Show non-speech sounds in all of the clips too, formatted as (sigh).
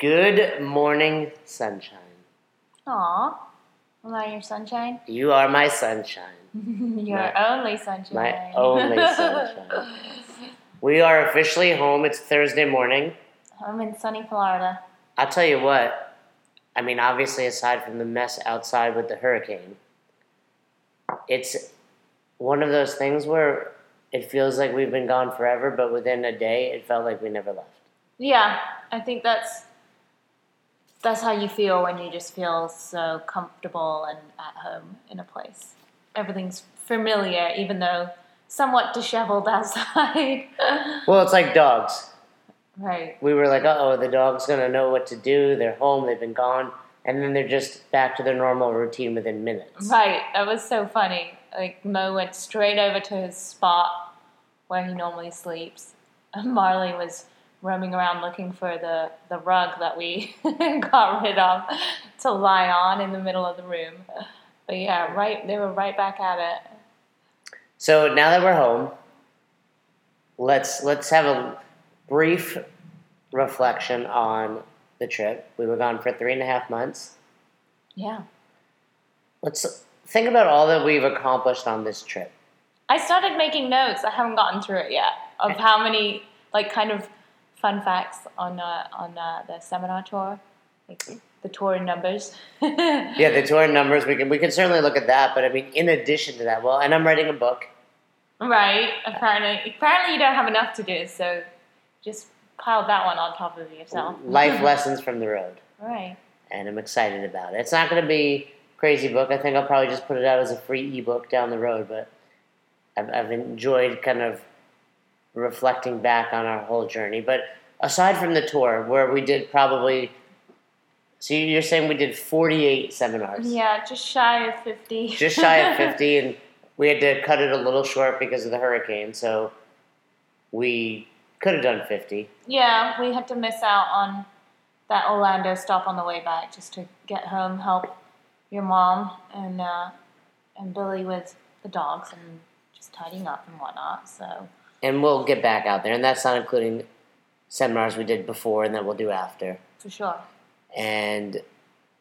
Good morning, sunshine. Aw. Am I your sunshine? You are my sunshine. (laughs) your My- only sunshine. My only (laughs) sunshine. We are officially home. It's Thursday morning. I'm in sunny Florida. I'll tell you what. I mean, obviously, aside from the mess outside with the hurricane, it's one of those things where it feels like we've been gone forever, but within a day, it felt like we never left. Yeah, I think that's that's how you feel when you just feel so comfortable and at home in a place. Everything's familiar, even though somewhat disheveled (laughs) outside. Well, it's like dogs. right. We were like, uh oh, the dog's gonna know what to do. They're home, they've been gone. And then they're just back to their normal routine within minutes. Right. That was so funny. Like Mo went straight over to his spot where he normally sleeps. And (laughs) Marley was roaming around looking for the, the rug that we (laughs) got rid of to lie on in the middle of the room. But yeah, right they were right back at it. So now that we're home, let's let's have a brief reflection on the trip. We were gone for three and a half months. Yeah. Let's think about all that we've accomplished on this trip. I started making notes. I haven't gotten through it yet of how many like kind of fun facts on uh, on uh, the seminar tour, like the tour numbers. (laughs) Yeah, the tour numbers we can we can certainly look at that, but I mean, in addition to that, well, and I'm writing a book. Right. Apparently, apparently you don't have enough to do, so just pile that one on top of yourself. Life (laughs) lessons from the road. Right. and I'm excited about it. It's not going to be crazy book. I think I'll probably just put it out as a free ebook down the road, but I've, I've enjoyed kind of reflecting back on our whole journey. But aside from the tour, where we did probably, so you're saying we did 48 seminars, Yeah, just shy of fifty. just shy of (laughs) 50, and we had to cut it a little short because of the hurricane. So we could have done 50. yeah, we had to miss out on that Orlando stop on the way back just to get home, help your mom and uh, and Billy with the dogs and just tidying up and whatnot. So And we'll get back out there, and that's not including seminars we did before and that we'll do after. for sure. And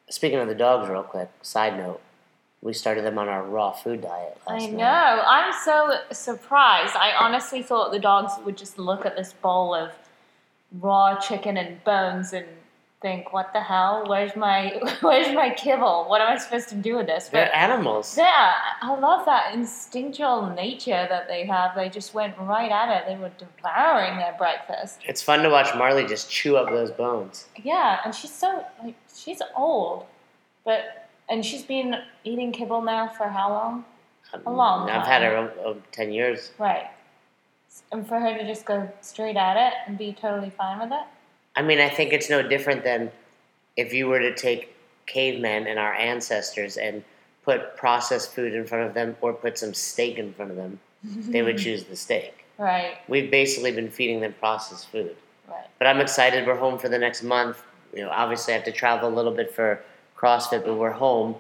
speaking of the dogs, real quick, side note, we started them on our raw food diet last I night. know. I'm so surprised. I honestly thought the dogs would just look at this bowl of raw chicken and bones and think, "What the hell? Where's my (laughs) Where's my kibble? What am I supposed to do with this?" They're animals. yeah, I love that instinctual nature that they have. They just went right at it. They were devouring their breakfast. It's fun to watch Marley just chew up those bones. Yeah, and she's so like she's old, but and she's been eating kibble now for how long? A long I've had her uh, 10 years. Right. And for her to just go straight at it and be totally fine with it? I mean, I think it's no different than if you were to take cavemen and our ancestors and put processed food in front of them or put some steak in front of them, they would (laughs) choose the steak. Right, We've basically been feeding them processed food. right. But I'm excited. We're home for the next month. You know, obviously I have to travel a little bit for CrossFit, but we're home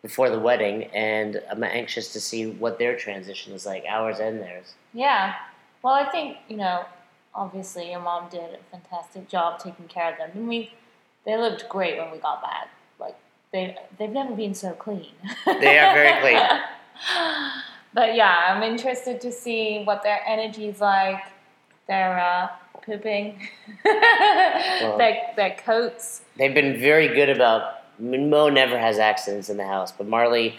before the wedding, and I'm anxious to see what their transition is like, ours and theirs. Yeah. Well, I think, you know, obviously your mom did a fantastic job taking care of them. And we, they looked great when we got back. Like, they, they've never been so clean. (laughs) They are very clean. (laughs) but yeah, I'm interested to see what their energy's like, their uh, pooping, (laughs) their, their coats. They've been very good about. I mean, Mo never has accidents in the house, but Marley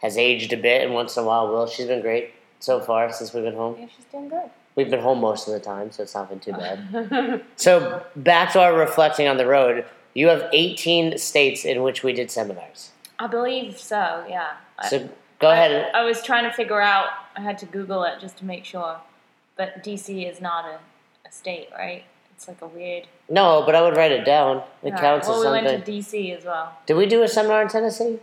has aged a bit, and once in a while will. She's been great so far since we've been home. Yeah, she's doing good. We've been home most of the time, so it's not been too bad. (laughs) So back to our reflecting on the road. You have 18 states in which we did seminars. I believe so. Yeah. So go ahead. I, I was trying to figure out. I had to Google it just to make sure. But DC is not a, a state, right? It's like a weird. No, but I would write it down. It right, counts well, as we something. went to DC as well. Did we do a seminar in Tennessee?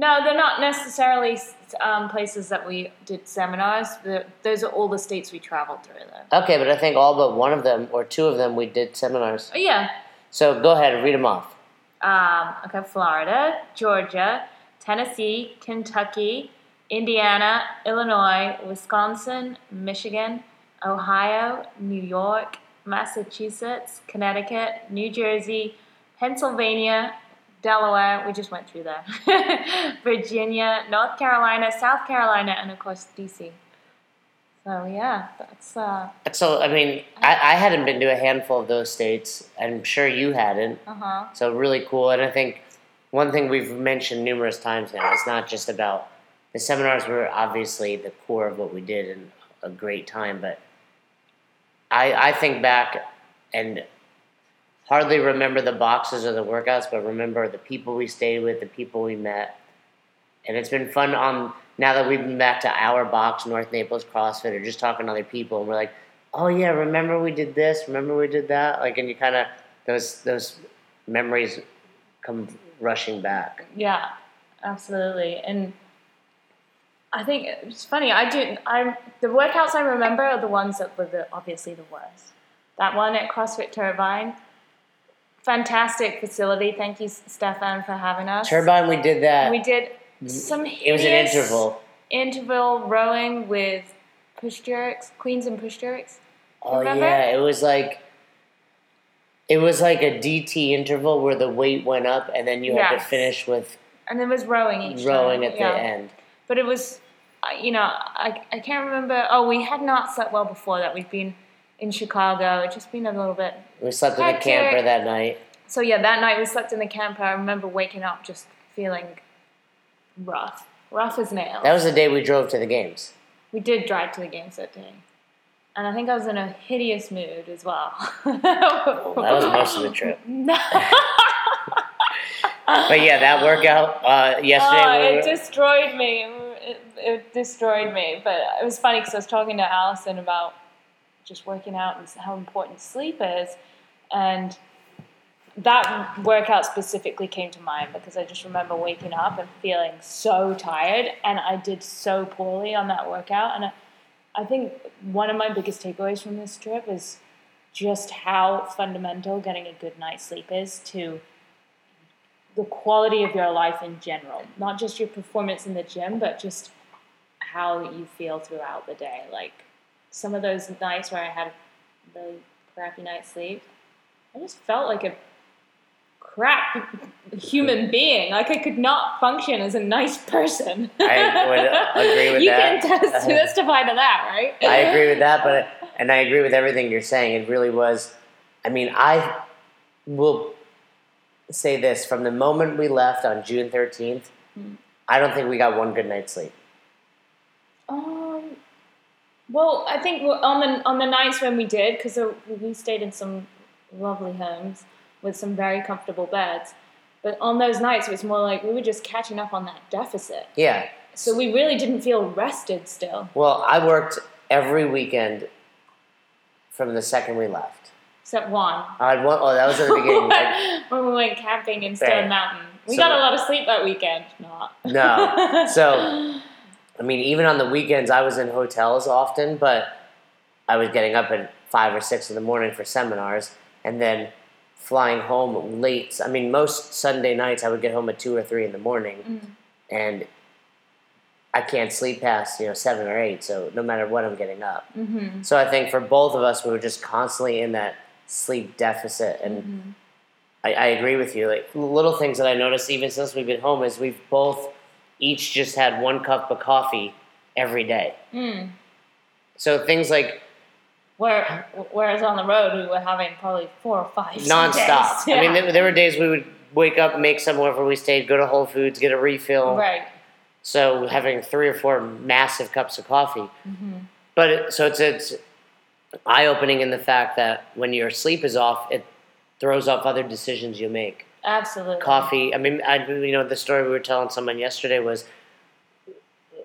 No, they're not necessarily um, places that we did seminars. Those are all the states we traveled through, though. Okay, but I think all but one of them or two of them we did seminars. Oh, yeah. So go ahead and read them off. Um, okay, Florida, Georgia, Tennessee, Kentucky, Indiana, Illinois, Wisconsin, Michigan, Ohio, New York, Massachusetts, Connecticut, New Jersey, Pennsylvania, Delaware, we just went through there, (laughs) Virginia, North Carolina, South Carolina, and of course DC. So yeah, that's uh So I mean, I, I hadn't been to a handful of those states. I'm sure you hadn't. uh huh. So really cool, and I think one thing we've mentioned numerous times now. It's not just about the seminars were obviously the core of what we did and a great time, but I I think back and hardly remember the boxes or the workouts, but remember the people we stayed with, the people we met, and it's been fun on now that we've been back to our box, North Naples CrossFit, or just talking to other people, and we're like, oh yeah, remember we did this, remember we did that, like, and you kind of those those memories come rushing back. Yeah, absolutely. And I think it's funny. I do. I the workouts I remember are the ones that were the, obviously the worst. That one at CrossFit Turbine, fantastic facility. Thank you, Stefan, for having us. Turbine, we did that. We did some. it was an interval. Interval rowing with push jerks, queens and push jerks. Oh remember? yeah, it was like. It was like a DT interval where the weight went up, and then you had to finish with And there was rowing each rowing time. at yeah. the end. But it was, uh, you know, I, I can't remember. Oh, we had not slept well before that. We'd been in Chicago. It just been a little bit. We slept in the Hectic. camper that night. So yeah, that night we slept in the camper. I remember waking up just feeling rough, rough as nails. That was the day we drove to the games. we did drive to the games that day, and I think I was in a hideous mood as well. Well, that was most of the trip. (laughs) But yeah, that workout uh, yesterday. Oh, we it destroyed me. It, it destroyed me. But it was funny because I was talking to Allison about just working out and how important sleep is. And that workout specifically came to mind because I just remember waking up and feeling so tired. And I did so poorly on that workout. And I, think one of my biggest takeaways from this trip is just how fundamental getting a good night's sleep is to the quality of your life in general, not just your performance in the gym, but just how you feel throughout the day. Like some of those nights where I had the crappy night's sleep, I just felt like a crap human being. Like I could not function as a nice person. I would (laughs) agree with you that. You can tes- testify (laughs) to that, right? I agree with that, but and I agree with everything you're saying. It really was. I mean, I will say this: from the moment we left on June 13th, Hmm. I don't think we got one good night's sleep. Um, well, I think on the on the nights when we did, because we stayed in some lovely homes with some very comfortable beds. But on those nights, it was more like we were just catching up on that deficit. Yeah. So we really didn't feel rested still, Well, I worked every weekend from the second we left. except one. I had one, oh, that was at the beginning. (laughs) When we went camping in Stone. Mountain. We So- got a lot of sleep that weekend. Not. no. So, (laughs) I mean, even on the weekends, I was in hotels often, but I was getting up at five or six in the morning for seminars, and then flying home late. I mean, most Sunday nights I would get home at two or three in the morning, Mm. and I can't sleep past you know seven or eight. So no matter what, I'm getting up. Mm-hmm. So I think for both of us, we were just constantly in that sleep deficit, and Mm-hmm. I, I agree with you. Like little things that I noticed even since we've been home is we've both each just had one cup of coffee every day. Mm. So things like Where, whereas on the road, we were having probably four or five nonstop. days. I (laughs) mean, there, there were days we would wake up, make some wherever we stayed, go to Whole Foods, get a refill. right. So having three or four massive cups of coffee. Mm-hmm. But it, so it's it's eye opening in the fact that when your sleep is off, it throws off other decisions you make. Absolutely. Coffee. I mean, I, you know, the story we were telling someone yesterday was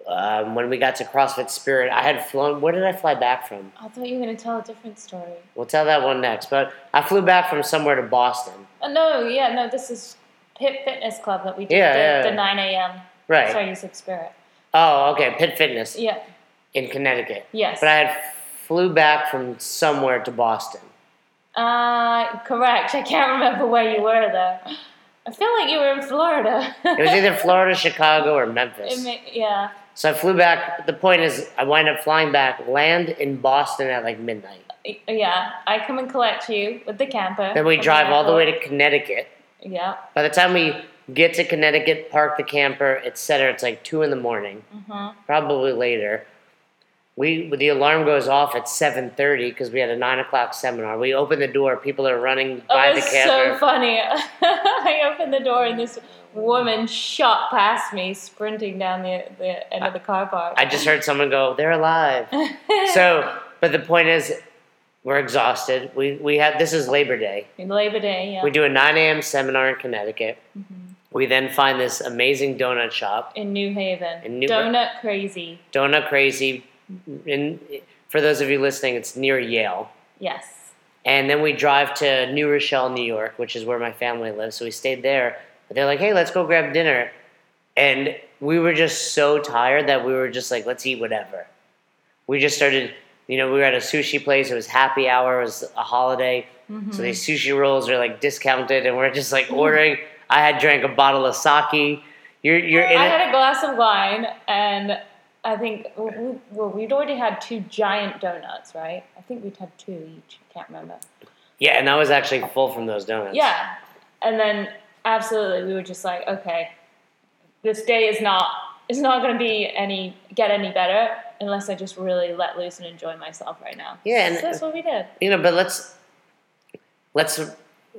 um, when we got to CrossFit Spirit. I had flown. Where did I fly back from? I thought you were going to tell a different story. We'll tell that one next. But I flew back from somewhere to Boston. Oh, no, yeah, no, this is Pit Fitness Club that we did Yeah, the, yeah, the yeah. 9 a.m. Right. Sorry, you said Spirit. Oh, okay. Pit Fitness Yeah, in Connecticut. yes. But I had flew back from somewhere to Boston. Uh, correct. I can't remember where you were though. I feel like you were in Florida. It was either Florida, Chicago, or (laughs) Memphis. ma- yeah. So I flew back. The point is, I wind up flying back, land in Boston at like midnight. yeah, I come and collect you with the camper. Then we drive all the way to Connecticut. Yeah. By the time we get to Connecticut, park the camper, etc., it's like two in the morning, hmm probably later. We the alarm goes off at seven thirty because we had a nine o'clock seminar. We open the door, people are running Oh, by it the camper. so funny. (laughs) I opened the door and this woman shot past me, sprinting down the, the end of the car park. I just heard someone go, "They're alive." (laughs) so, but the point is, we're exhausted. We we had this is Labor Day. In Labor Day, yeah. We do a nine a.m. seminar in Connecticut. Mm-hmm. We then find this amazing donut shop, in New Haven. In New- Donut Crazy. Donut Crazy. In for those of you listening, it's near Yale. Yes. And then we drive to New Rochelle, New York, which is where my family lives. So we stayed there. But they're like, hey, let's go grab dinner. And we were just so tired that we were just like, let's eat whatever. We just started, you know, we were at a sushi place. It was happy hour, it was a holiday. Mm-hmm. So these sushi rolls are like discounted, and we're just like ordering. I had drank a bottle of sake. You're, you're in I had a glass of wine and I think, well, we'd already had two giant donuts, right? I think we'd had two each. I can't remember. Yeah, and I was actually full from those donuts. Yeah. And then absolutely we were just like, okay, this day is not is not gonna be any get any better unless I just really let loose and enjoy myself right now. Yeah, and- so that's what we did. you know but let's let's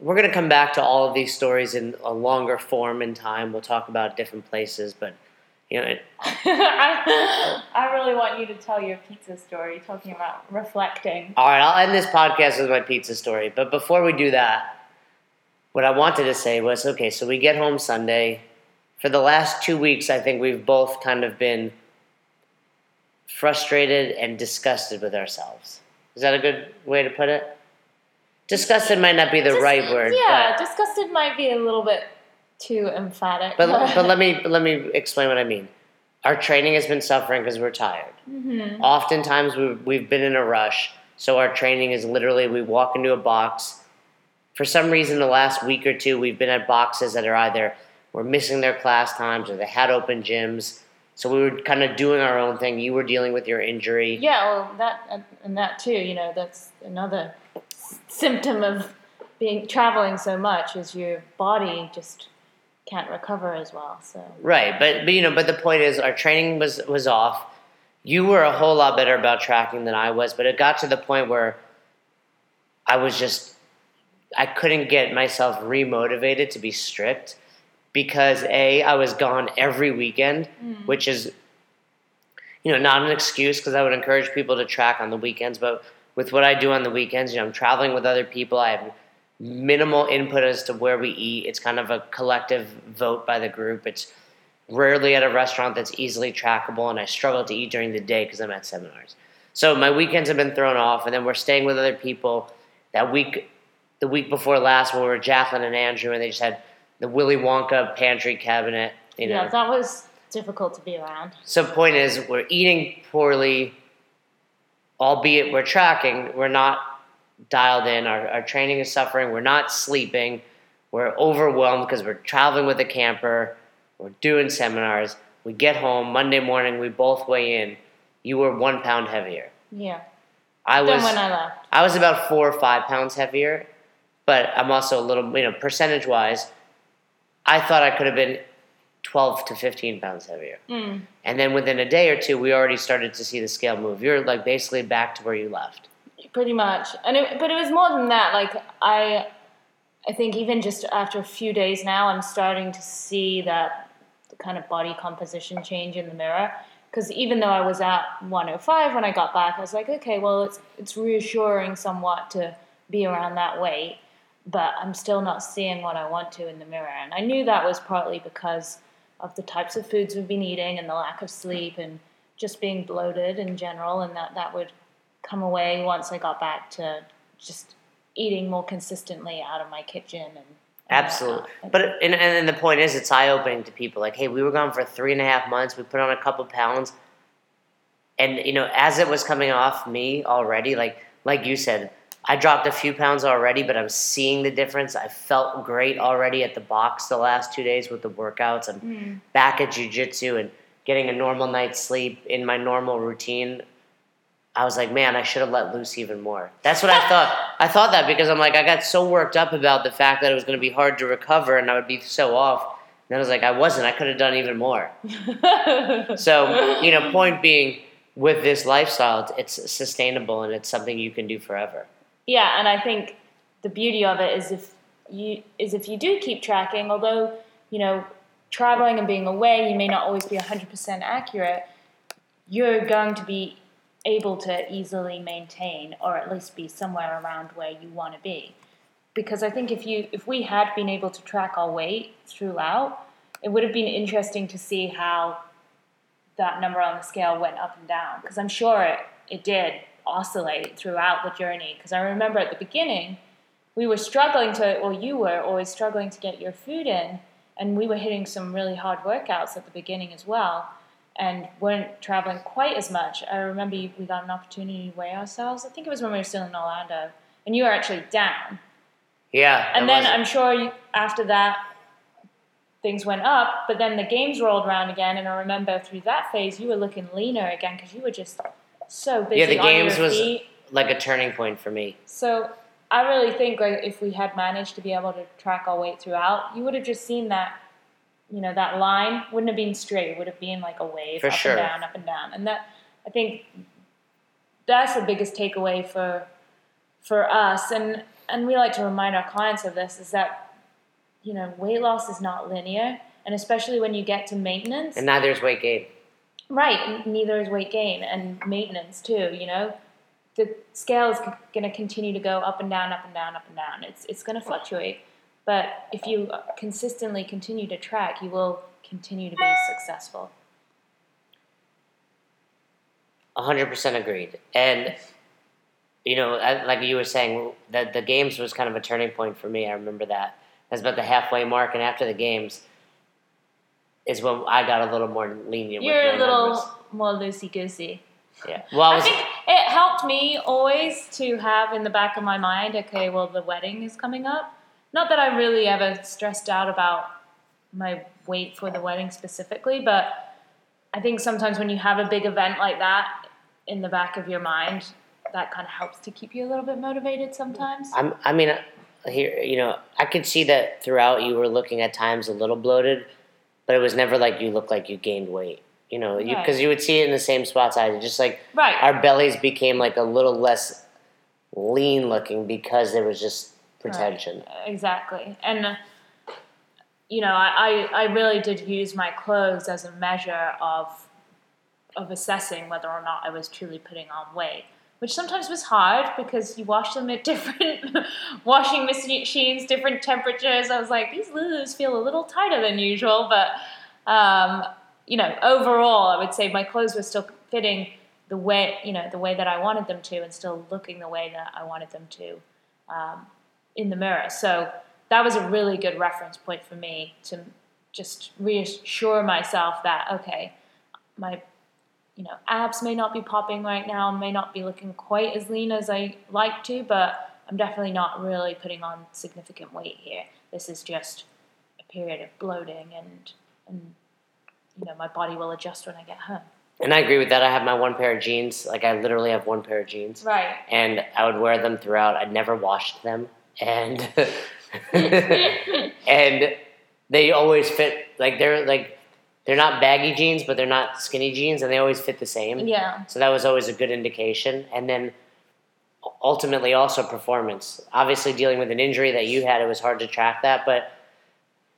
we're going to come back to all of these stories in a longer form in time we'll talk about different places but you know it, (laughs) I, I really want you to tell your pizza story, talking about reflecting. all right i'll end this podcast with my pizza story but before we do that what i wanted to say was okay so we get home sunday. For the last two weeks i think we've both kind of been frustrated and disgusted with ourselves. Is that a good way to put it? Disgusted might not be the Dis- right word Yeah, disgusted might be a little bit too emphatic. But, (laughs) but let me let me explain what I mean. Our training has been suffering because we're tired. Mhm. Oftentimes we've, we've been in a rush, so our training is literally we walk into a box. For some reason, the last week or two, we've been at boxes that are either we're missing their class times or they had open gyms. So we were kind of doing our own thing. You were dealing with your injury. Yeah, well, that and that too. You know, that's another symptom of being traveling so much is your body just can't recover as well. So Right, but but you know, but the point is, our training was was off. You were a whole lot better about tracking than I was, but it got to the point where I was just I couldn't get myself remotivated to be strict because a I was gone every weekend, mm. which is you know not an excuse because I would encourage people to track on the weekends, but with what I do on the weekends, you know, I'm traveling with other people. I have minimal input as to where we eat. It's kind of a collective vote by the group. It's rarely at a restaurant that's easily trackable, and I struggle to eat during the day because I'm at seminars. So my weekends have been thrown off, and then we're staying with other people. That week, the week before last, when we were Jacqueline and Andrew, and they just had the Willy Wonka pantry cabinet. You know, yeah, that was difficult to be around. so point is, we're eating poorly, albeit we're tracking. We're not dialed in. Our, our training is suffering. We're not sleeping. We're overwhelmed because we're traveling with a camper. We're doing seminars. We get home Monday morning. We both weigh in. You were one pound heavier. Yeah. I was. Then when I left. I was about four or five pounds heavier, but I'm also a little, you know, percentage wise, I thought I could have been 12 to 15 pounds heavier. Mm. And then within a day or two, we already started to see the scale move. You're like basically back to where you left. Pretty much, and it, but it was more than that. Like I, I think even just after a few days now, I'm starting to see that kind of body composition change in the mirror. Because even though I was at 105 when I got back, I was like, okay, well, it's it's reassuring somewhat to be around that weight, but I'm still not seeing what I want to in the mirror. And I knew that was partly because of the types of foods we've been eating and the lack of sleep and just being bloated in general, and that that would come away once I got back to just eating more consistently out of my kitchen and, Absolutely. But and, and then the point is, it's eye opening to people. Like, hey, we were gone for three and a half months. We put on a couple pounds, and you know, as it was coming off me already, like like you said, I dropped a few pounds already, but I'm seeing the difference. I felt great already at the box the last two days with the workouts. I'm Mm. back at jujitsu and getting a normal night's sleep in my normal routine. I was like, man, I should have let loose even more. That's what I thought. I thought that because I'm like, I got so worked up about the fact that it was going to be hard to recover and I would be so off. And then I was like, I wasn't. I could have done even more. (laughs) So, you know, point being, with this lifestyle, it's, sustainable and it's something you can do forever. Yeah, and I think the beauty of it is if you is if you do keep tracking, although you know traveling and being away, you may not always be hundred percent accurate. You're going to be able to easily maintain, or at least be somewhere around where you want to be. Because I think if you if we had been able to track our weight throughout, it would have been interesting to see how that number on the scale went up and down. Because I'm sure it, it did oscillate throughout the journey. Because I remember at the beginning, we were struggling to, or you were always struggling to get your food in, and we were hitting some really hard workouts at the beginning as well, and weren't traveling quite as much. I remember we got an opportunity to weigh ourselves. I think it was when we were still in Orlando, and you were actually down. Yeah. And then was- I'm sure you, after that, things went up. But then the games rolled around again, and I remember through that phase, you were looking leaner again because you were just so busy. Yeah, the games was- like a turning point for me. So I really think like if we had managed to be able to track our weight throughout, you would have just seen that, you know, that line wouldn't have been straight. It would have been like a wave, For up sure. and down, up and down, and that I think that's the biggest takeaway for for us, and and we like to remind our clients of this is that you know weight loss is not linear, and especially when you get to maintenance, And neither is weight gain. Right, neither is weight gain and maintenance too. You know, the scale is going to continue to go up and down, up and down, up and down. It's it's going to fluctuate, but if you consistently continue to track, you will continue to be successful. 100% agreed. And, you know, like you were saying, that the games was kind of a turning point for me. I remember that. That's about the halfway mark. And after the games is when I got a little more lenient You're a little numbers. more loosey goosey. Yeah. Well, I I was, think it helped me always to have in the back of my mind, okay, well, the wedding is coming up. Not that I really ever stressed out about my weight for the wedding specifically, but I think sometimes when you have a big event like that in the back of your mind, that kind of helps to keep you a little bit motivated sometimes. I'm, I mean, uh, here, you know, I could see that throughout you were looking at times a little bloated, but it was never like you looked like you gained weight. You know, because you, Right. you would see it in the same spots I did. Just like Right. our bellies became like a little less lean looking because there was just pretension. Exactly. And, you know, I, I, I really did use my clothes as a measure of, of assessing whether or not I was truly putting on weight, which sometimes was hard because you wash them at (laughs) different (laughs) washing machines, different temperatures. I was like, these Lulus feel a little tighter than usual, but, um, you know, overall, I would say my clothes were still fitting the way, you know, the way that I wanted them to and still looking the way that I wanted them to um, in the mirror. So that was a really good reference point for me to just reassure myself that okay, my you know abs may not be popping right now, may not be looking quite as lean as I like to, but I'm definitely not really putting on significant weight here. This is just a period of bloating and and you know my body will adjust when I get home. And I agree with that. I have my one pair of jeans. Like I literally have one pair of jeans, Right. and I would wear them throughout. I'd never washed them, and (laughs) (laughs) and they always fit. Like they're like they're not baggy jeans, but they're not skinny jeans, and they always fit the same. Yeah. So that was always a good indication. And then ultimately also performance. Obviously, dealing with an injury that you had, it was hard to track that. But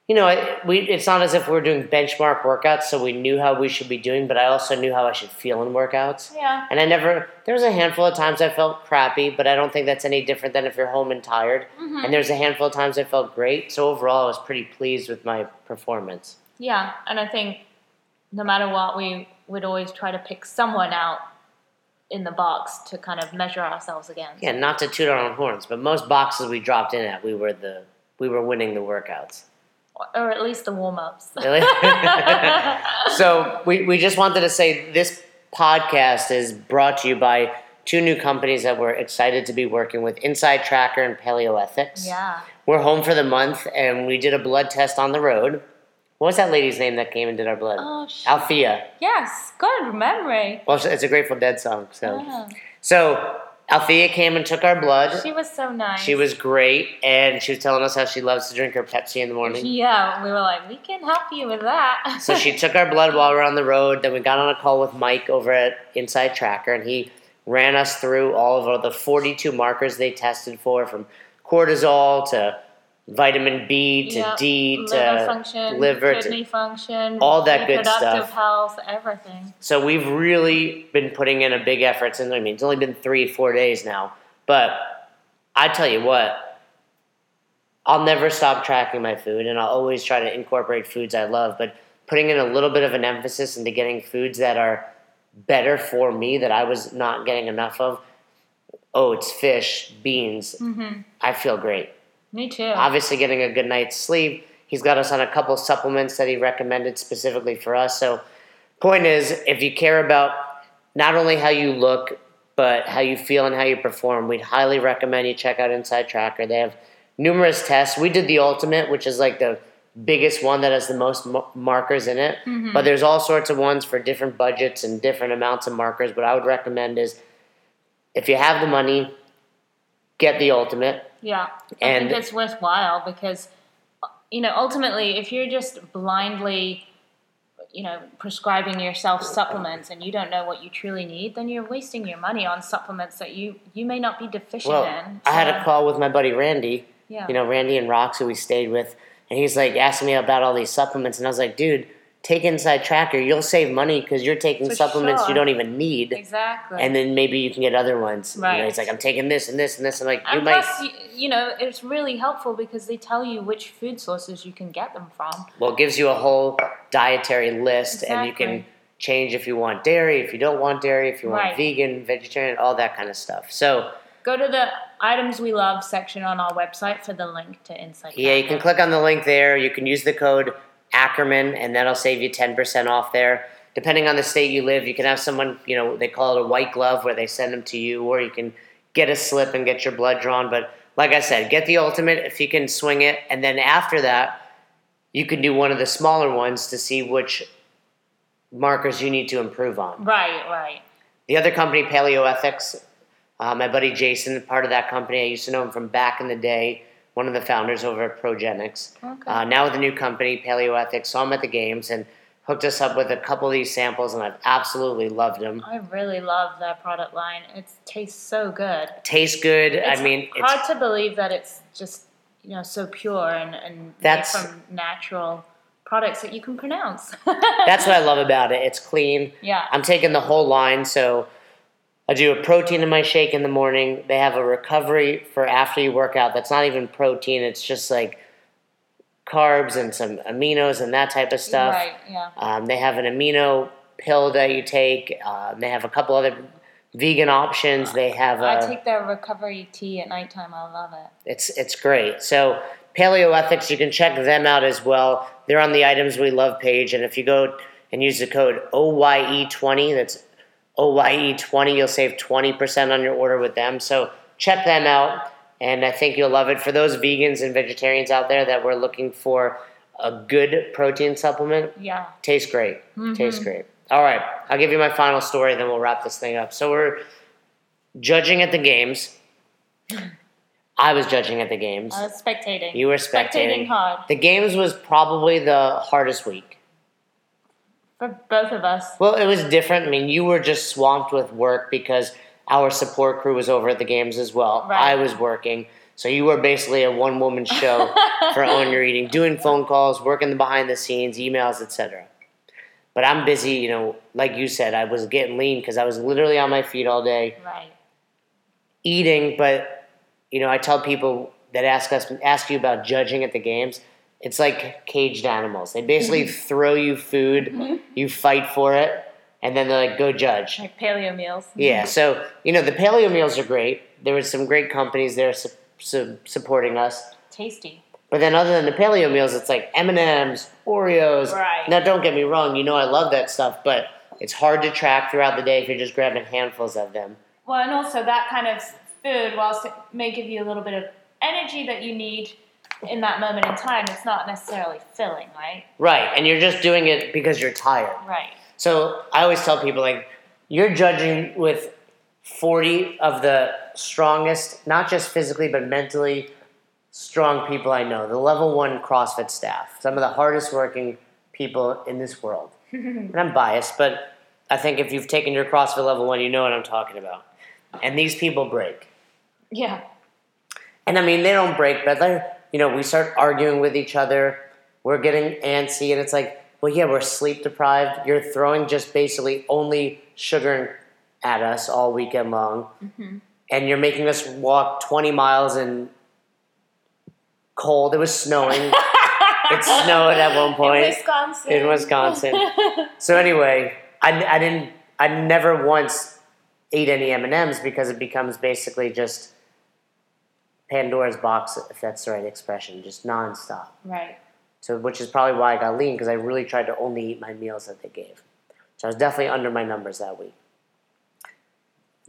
you know, it, we it's not as if we are doing benchmark workouts, so we knew how we should be doing. But I also knew how I should feel in workouts. Yeah. And I never. There was a handful of times I felt crappy, but I don't think that's any different than if you're home and tired. Mhm. And there's a handful of times I felt great. So overall, I was pretty pleased with my performance. Yeah, and I think no matter what, we would always try to pick someone out in the box to kind of measure ourselves against. Yeah, not to toot our own horns, but most boxes we dropped in at, we were the we were winning the workouts. Or at least the warm ups. Really? (laughs) so we, we just wanted to say this podcast is brought to you by two new companies that we're excited to be working with Inside Tracker and Paleoethics. yeah. We're home for the month and we did a blood test on the road. What was that lady's name that came and did our blood? Oh, sh- Althea. yes, good memory. Well, it's a Grateful Dead song. So, Oh, so Althea came and took our blood. she was so nice. She was great, and she was telling us how she loves to drink her Pepsi in the morning. Yeah, we were like, we can help you with that. (laughs) So she took our blood while we were on the road. Then we got on a call with Mike over at Inside Tracker, and he ran us through all of the 42 markers they tested for, from cortisol to vitamin B to Yep, D liver to function, liver to- kidney function, all that good stuff. health, everything. So we've really been putting in a big effort. And I mean, it's only been three, four days now, but I tell you what, I'll never stop tracking my food, and I'll always try to incorporate foods I love. But putting in a little bit of an emphasis into getting foods that are better for me that I was not getting enough of. Oats, fish, beans. hmm I feel great. Me too. Obviously, getting a good night's sleep. He's got us on a couple supplements that he recommended specifically for us. So, point is, if you care about not only how you look, but how you feel and how you perform, we'd highly recommend you check out Inside Tracker. They have numerous tests. We did the Ultimate, which is like the biggest one that has the most m- markers in it. Mhm. But there's all sorts of ones for different budgets and different amounts of markers. What I would recommend is if you have the money, get the Ultimate. Yeah, I And- think it's worthwhile because, you know, ultimately, if you're just blindly, you know, prescribing yourself supplements and you don't know what you truly need, then you're wasting your money on supplements that you you may not be deficient Well, in. I had a call with my buddy Randy, Yeah. you know, Randy and Rox, who we stayed with, and he's like asking me about all these supplements, and I was like, dude, take Inside Tracker. You'll save money because you're taking For supplements sure. you don't even need, exactly. and then maybe you can get other ones. You know, Right. he's like, I'm taking this and this and this. I'm like, you and might. plus, you, you know, it's really helpful because they tell you which food sources you can get them from. Well, it gives you a whole dietary list, and you can change if you want dairy, if you don't want dairy, if you want Right. vegan, vegetarian, all that kind of stuff. So. Go to the items we love section on our website for the link to Insight. Yeah, you can click on the link there. You can use the code Ackerman, and that'll save you 10% off there. Depending on the state you live, you can have someone, you know, they call it a white glove where they send them to you, or you can get a slip and get your blood drawn. But like I said, get the ultimate if you can swing it, and then after that, you can do one of the smaller ones to see which markers you need to improve on. Right, right. The other company, Paleoethics, uh, my buddy Jason, part of that company, I used to know him from back in the day, one of the founders over at Progenex. Okay. Uh, now with the new company, Paleoethics, saw him at the games and hooked us up with a couple of these samples, and I've absolutely loved them. I really love their product line. It tastes so good. Tastes good. It's I mean, it's, hard to believe that it's just you know so pure and and That's- from natural products that you can pronounce. that's what I (laughs) love about it. It's clean. yeah. I'm taking the whole line, so I do a protein in my shake in the morning. They have a recovery for after you work out. That's not even protein. It's just like carbs and some aminos and that type of stuff. Right. Yeah. Um, they have an amino pill that you take. Um, they have a couple other vegan options. They have I a, take their recovery tea at nighttime. I love it. it's it's great. So Paleoethics, you can check them out as well. They're on the items we love page, and if you go and use the code OYE20, that's OYE20, you'll save 20% on your order with them. So check them out, and I think you'll love it. For those vegans and vegetarians out there that were looking for a good protein supplement, Yeah. tastes great. Mm-hmm. Tastes great. All right, I'll give you my final story, then we'll wrap this thing up. So we're judging at the games. (gasps) I was judging at the games. I was spectating. You were spectating spectating. hard The games was probably the hardest week. For both of us. Well, it was different. I mean, you were just swamped with work because our support crew was over at the games as well. Right. I was working. So you were basically a one woman show (laughs) for Own Your Eating, doing phone calls, working the behind the scenes, emails, etc. But I'm busy, you know, like you said, I was getting lean because I was literally on my feet all day Right. eating, but you know, I tell people that ask us ask you about judging at the games, it's like caged animals. They basically mm-hmm. throw you food, mm-hmm. you fight for it, and then they're like, go judge. Like paleo meals. Yeah, so you know the paleo meals are great. There was some great companies there su- su- supporting us. Tasty. But then, other than the paleo meals, it's like M and M's, Oreos. Right. Now, don't get me wrong. You know I love that stuff, but it's hard to track throughout the day if you're just grabbing handfuls of them. Well, and also that kind of food, whilst it may give you a little bit of energy that you need, in that moment in time, it's not necessarily filling, right? Right, and you're just doing it because you're tired. Right. So I always tell people like you're judging with 40 of the strongest, not just physically but mentally strong people I know. The level 1 CrossFit staff, some of the hardest working people in this world. (laughs) and I'm biased, but I think if you've taken your CrossFit level 1, you know what I'm talking about. And these people break. Yeah. And I mean, they don't break, but they're, you know, we start arguing with each other. We're getting antsy, and it's like, well, yeah, we're sleep deprived. You're throwing just basically only sugar at us all weekend long, mm-hmm. and you're making us walk 20 miles in cold. It was snowing. (laughs) it snowed at one point In Wisconsin. in Wisconsin. so anyway, I, I didn't. I never once ate any M and M's because it becomes basically just Pandora's box, if that's the right expression, just nonstop. right. So, which is probably why I got lean because I really tried to only eat my meals that they gave. So I was definitely under my numbers that week.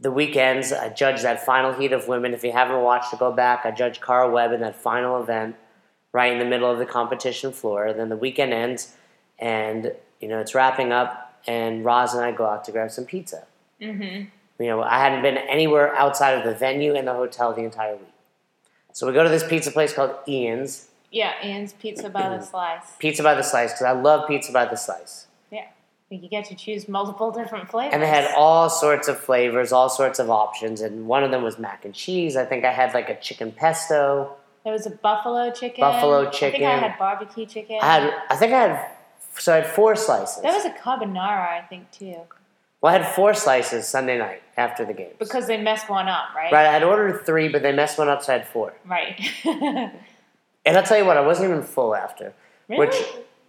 The weekends, I judged that final heat of women. If you haven't watched it, go back. I judged Kara Webb in that final event, right in the middle of the competition floor. Then the weekend ends, and you know it's wrapping up, and Roz and I go out to grab some pizza. Mm-hmm. You know, I hadn't been anywhere outside of the venue and the hotel the entire week. So we go to this pizza place called Ian's, Yeah, Ian's Pizza by the Slice. Pizza by the Slice, because I love pizza by the slice. Yeah. You get to choose multiple different flavors. And they had all sorts of flavors, all sorts of options, and one of them was mac and cheese. I think I had like a chicken pesto. There was a buffalo chicken. Buffalo chicken. I think. I had barbecue chicken. I had, I think I had, so I had four slices. There was a carbonara, I think, too. Well, I had four slices Sunday night after the game. Because they messed one up, right? Right, I had ordered three, but they messed one up, so I had four. Right. (laughs) And I'll tell you what, I wasn't even full after. really? Which,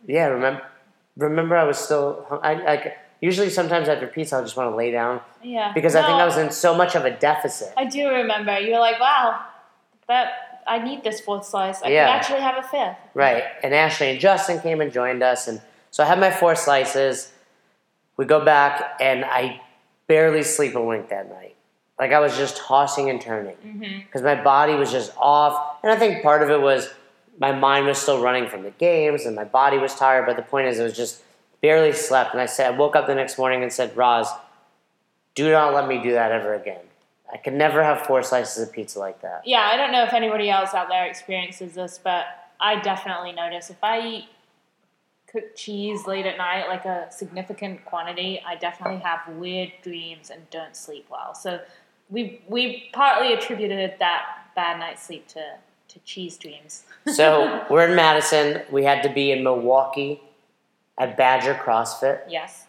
yeah, remember, remember I was still, hung- I, usually sometimes after pizza I'll just want to lay down yeah. because I think I was in so much of a deficit. I do remember. You were like, wow, that I need this fourth slice. I Yeah. could actually have a fifth. Right. And Ashley and Justin came and joined us. And so I had my four slices. We go back, and I barely sleep a wink that night. Like I was just tossing and turning Mm-hmm. because my body was just off. And I think part of it was my mind was still running from the games and my body was tired. But the point is, it was just barely slept. And I said, I woke up the next morning and said, Roz, do not let me do that ever again. I could never have four slices of pizza like that. Yeah, I don't know if anybody else out there experiences this, but I definitely notice if I eat cooked cheese late at night, like a significant quantity, I definitely have weird dreams and don't sleep well. So we we partly attributed that bad night's sleep to to cheese dreams. (laughs) So we're in Madison. We had to be in Milwaukee at Badger CrossFit. yes.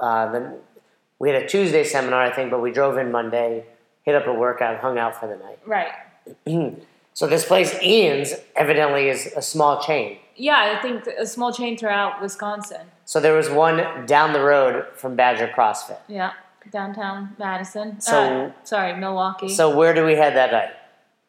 Uh, then we had a Tuesday seminar, I think, but we drove in Monday, hit up a workout, hung out for the night. Right. (clears throat) So this place, Ian's, evidently is a small chain. Yeah, I think a small chain throughout Wisconsin. So there was one down the road from Badger CrossFit. Yeah. Downtown Madison. So- Uh, sorry, Milwaukee. So where do we head that night?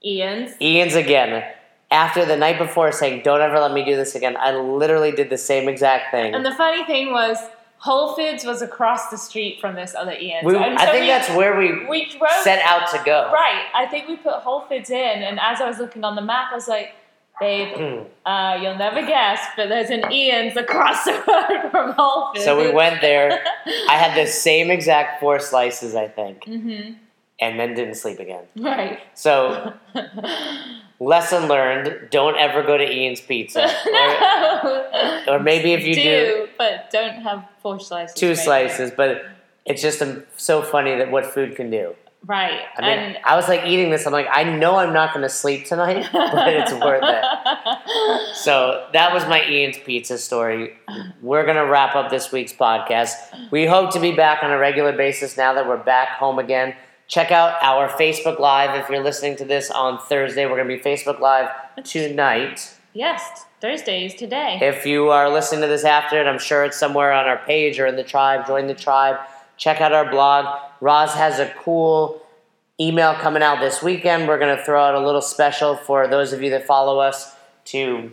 Ian's. Ian's again. After the night before saying, "Don't ever let me do this again," I literally did the same exact thing. And the funny thing was, Whole Foods was across the street from this other Ian's. We, And I think we, that's where we we drove set out to go. right. I think we put Whole Foods in, and as I was looking on the map, I was like, "Babe, (clears throat) uh, you'll never guess, but there's an Ian's across the road from Whole Foods." So we went there. (laughs) I had the same exact four slices, I think, hmm and then didn't sleep again. Right. So (laughs) lesson learned: don't ever go to Ian's Pizza, (laughs) or, no. or maybe if you do, but don't have four slices. two maybe. slices. But it's just um, so funny that what food can do. Right. I mean, and I was like eating this. I'm like, I know I'm not going to sleep tonight, (laughs) but it's worth it. (laughs) So that was my Ian's Pizza story. We're going to wrap up this week's podcast. We hope to be back on a regular basis now that we're back home again. Check out our Facebook Live if you're listening to this on Thursday. We're going to be Facebook Live tonight. yes, Thursday is today. If you are listening to this after it, I'm sure it's somewhere on our page or in the tribe. Join the tribe. Check out our blog. Roz has a cool email coming out this weekend. We're going to throw out a little special for those of you that follow us to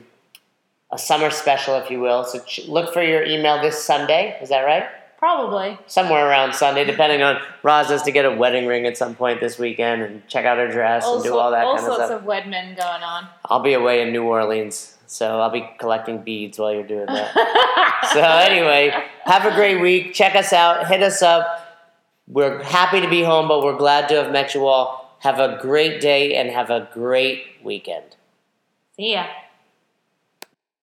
a summer special, if you will. So ch- look for your email this Sunday. Is that right? Probably. somewhere around Sunday, depending on Roz has to get a wedding ring at some point this weekend and check out her dress and do all that all kind of sorts stuff. of wedmen going on. I'll be away in New Orleans, so I'll be collecting beads while you're doing that. (laughs) so anyway, have a great week. Check us out. Hit us up. We're happy to be home, but we're glad to have met you all. Have a great day and have a great weekend. See ya.